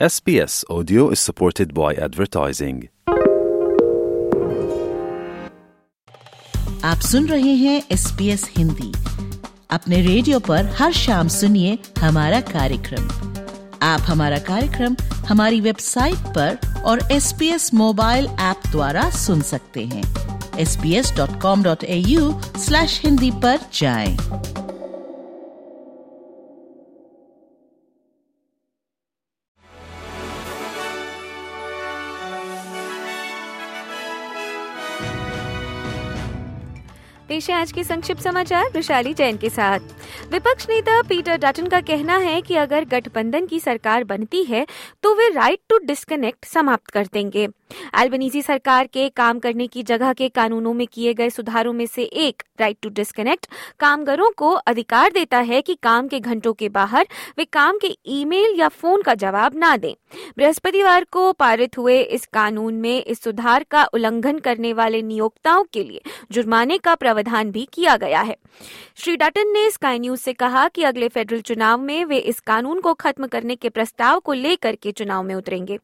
SBS Audio is supported by advertising. आप सुन रहे हैं एस हिंदी अपने रेडियो पर हर शाम सुनिए हमारा कार्यक्रम आप हमारा कार्यक्रम हमारी वेबसाइट पर और S P S mobile app द्वारा सुन सकते हैं sbs.com.au स्लैश हिंदी पर जाएँ। पेश है आज के संक्षिप्त समाचार वैशाली जैन के साथ। विपक्ष नेता पीटर डटन का कहना है कि अगर गठबंधन की सरकार बनती है तो वे राइट टू डिस्कनेक्ट समाप्त कर देंगे। एल्बनीजी सरकार के काम करने की जगह के कानूनों में किए गए सुधारों में से एक राइट टू डिस्कनेक्ट कामगारों को अधिकार देता है कि काम के घंटों के बाहर वे काम के ईमेल या फ़ोन का जवाब ना दें। बृहस्पतिवार को पारित हुए इस कानून में इस सुधार का उल्लंघन करने वाले नियोक्ताओं के लिए जुर्माने का प्रावधान भी किया गया है। श्री डटन ने स्काई न्यूज़ से कहा कि अगले फेडरल चुनाव में वे इस कानून को खत्म करने के प्रस्ताव को लेकर के चुनाव में उतरेंगे।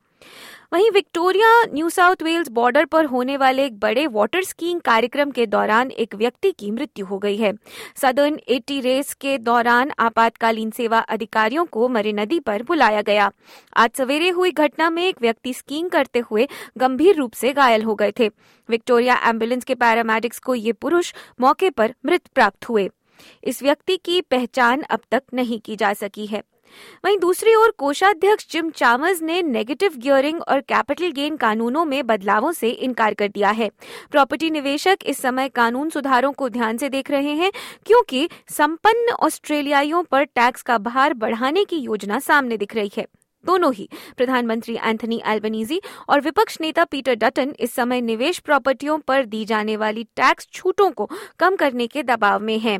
वहीं Victoria, New South Wales border पर होने वाले एक बड़े वाटर स्कीइंग कार्यक्रम के दौरान एक व्यक्ति की मृत्यु हो गई है। सदर्न एटी रेस के दौरान आपातकालीन सेवा अधिकारियों को मरे नदी पर बुलाया गया। आज सवेरे हुई घटना में एक व्यक्ति स्कीइंग करते हुए गंभीर रूप से घायल हो गए थे। विक्टोरिया एंबुलेंस के पैरामेडिक्स को ये पुरुष मौके पर मृत प्राप्त हुए। इस व्यक्ति की पहचान अब तक नहीं की जा सकी है। वहीं दूसरी ओर कोषाध्यक्ष जिम चामर्स ने नेगेटिव गियरिंग और कैपिटल गेन कानूनों में बदलावों से इनकार कर दिया है। प्रॉपर्टी निवेशक इस समय कानून सुधारों को ध्यान से देख रहे हैं, क्योंकि संपन्न ऑस्ट्रेलियाइयों पर टैक्स का भार बढ़ाने की योजना सामने दिख रही है। दोनों ही, प्रधानमंत्री एंथनी एल्बनीजी और विपक्ष नेता पीटर डटन इस समय निवेश प्रॉपर्टियों पर दी जाने वाली टैक्स छूटों को कम करने के दबाव में हैं।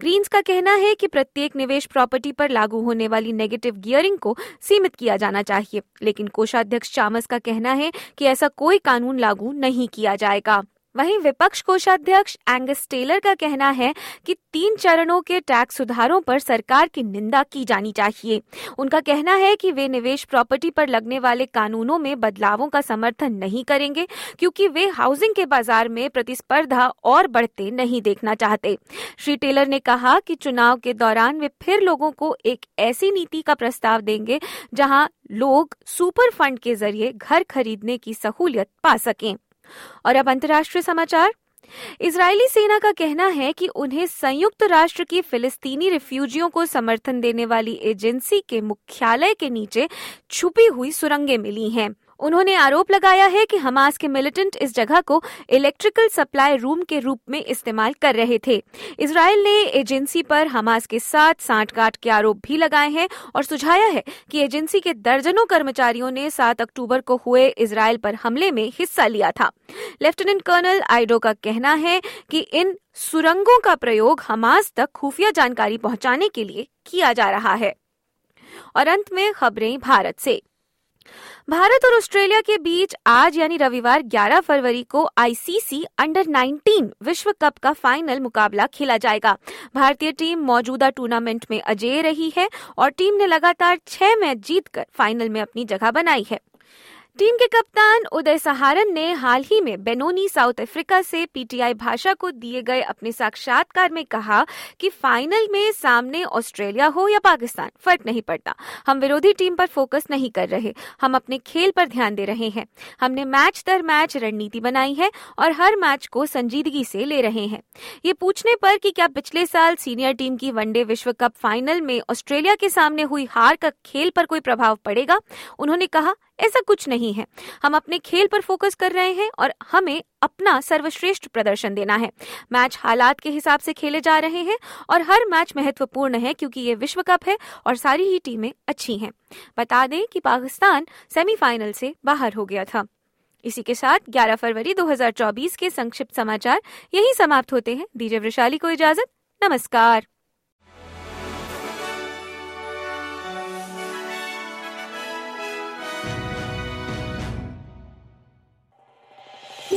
ग्रीन्स का कहना है कि प्रत्येक निवेश प्रॉपर्टी पर लागू होने वाली नेगेटिव गियरिंग को सीमित किया जाना चाहिए, लेकिन कोषाध्यक्ष चामस का कहना है कि ऐसा कोई कानून लागू नहीं किया जाएगा वहीं विपक्ष कोषाध्यक्ष एंगस टेलर का कहना है कि तीन चरणों के टैक्स सुधारों पर सरकार की निंदा की जानी चाहिए। उनका कहना है कि वे निवेश प्रॉपर्टी पर लगने वाले कानूनों में बदलावों का समर्थन नहीं करेंगे, क्योंकि वे हाउसिंग के बाज़ार में प्रतिस्पर्धा और बढ़ते नहीं देखना चाहते। श्री टेलर ने कहा कि चुनाव के दौरान वे फिर लोगों को एक ऐसी नीति का प्रस्ताव देंगे, जहाँ लोग सुपर फंड के ज़रिए घर खरीदने की सहूलियत पा सकें। और अब अंतर्राष्ट्रीय समाचार। इजरायली सेना का कहना है कि उन्हें संयुक्त राष्ट्र की फिलिस्तीनी रिफ्यूजियों को समर्थन देने वाली एजेंसी के मुख्यालय के नीचे छुपी हुई सुरंगें मिली हैं। उन्होंने आरोप लगाया है कि हमास के मिलिटेंट इस जगह को इलेक्ट्रिकल सप्लाई रूम के रूप में इस्तेमाल कर रहे थे। इसराइल ने एजेंसी पर हमास के साथ सांठगांठ के आरोप भी लगाए हैं और सुझाया है कि एजेंसी के दर्जनों कर्मचारियों ने 7 अक्टूबर को हुए इसराइल पर हमले में हिस्सा लिया था। लेफ्टिनेंट कर्नल आइडो का कहना है कि इन सुरंगों का प्रयोग हमास तक खुफिया जानकारी पहुँचाने के लिए किया जा रहा है। और अंत में खबरें भारत से। भारत और ऑस्ट्रेलिया के बीच आज यानी रविवार 11 फरवरी को आईसीसी अंडर 19 विश्व कप का फाइनल मुकाबला खेला जाएगा। भारतीय टीम मौजूदा टूर्नामेंट में अजय रही है और टीम ने लगातार छह मैच जीतकर फाइनल में अपनी जगह बनाई है। टीम के कप्तान उदय सहारन ने हाल ही में बेनोनी, साउथ अफ्रीका से पीटीआई भाषा को दिए गए अपने साक्षात्कार में कहा कि फाइनल में सामने ऑस्ट्रेलिया हो या पाकिस्तान, फ़र्क नहीं पड़ता। हम विरोधी टीम पर फोकस नहीं कर रहे, हम अपने खेल पर ध्यान दे रहे हैं। हमने मैच दर मैच रणनीति बनाई है और हर मैच को संजीदगी से ले रहे हैं। ये पूछने पर कि क्या पिछले साल सीनियर टीम की वनडे विश्व कप फाइनल में ऑस्ट्रेलिया के सामने हुई हार का खेल पर कोई प्रभाव पड़ेगा? उन्होंने कहा ऐसा कुछ नहीं है। हम अपने खेल पर फोकस कर रहे हैं और हमें अपना सर्वश्रेष्ठ प्रदर्शन देना है। मैच हालात के हिसाब से खेले जा रहे हैं और हर मैच महत्वपूर्ण है क्योंकि ये विश्व कप है और सारी ही टीमें अच्छी हैं। बता दें कि पाकिस्तान सेमीफाइनल से बाहर हो गया था। इसी के साथ 11 फरवरी 2024 के संक्षिप्त समाचार यही समाप्त होते हैं। दीजिए वैशाली को इजाज़त। नमस्कार।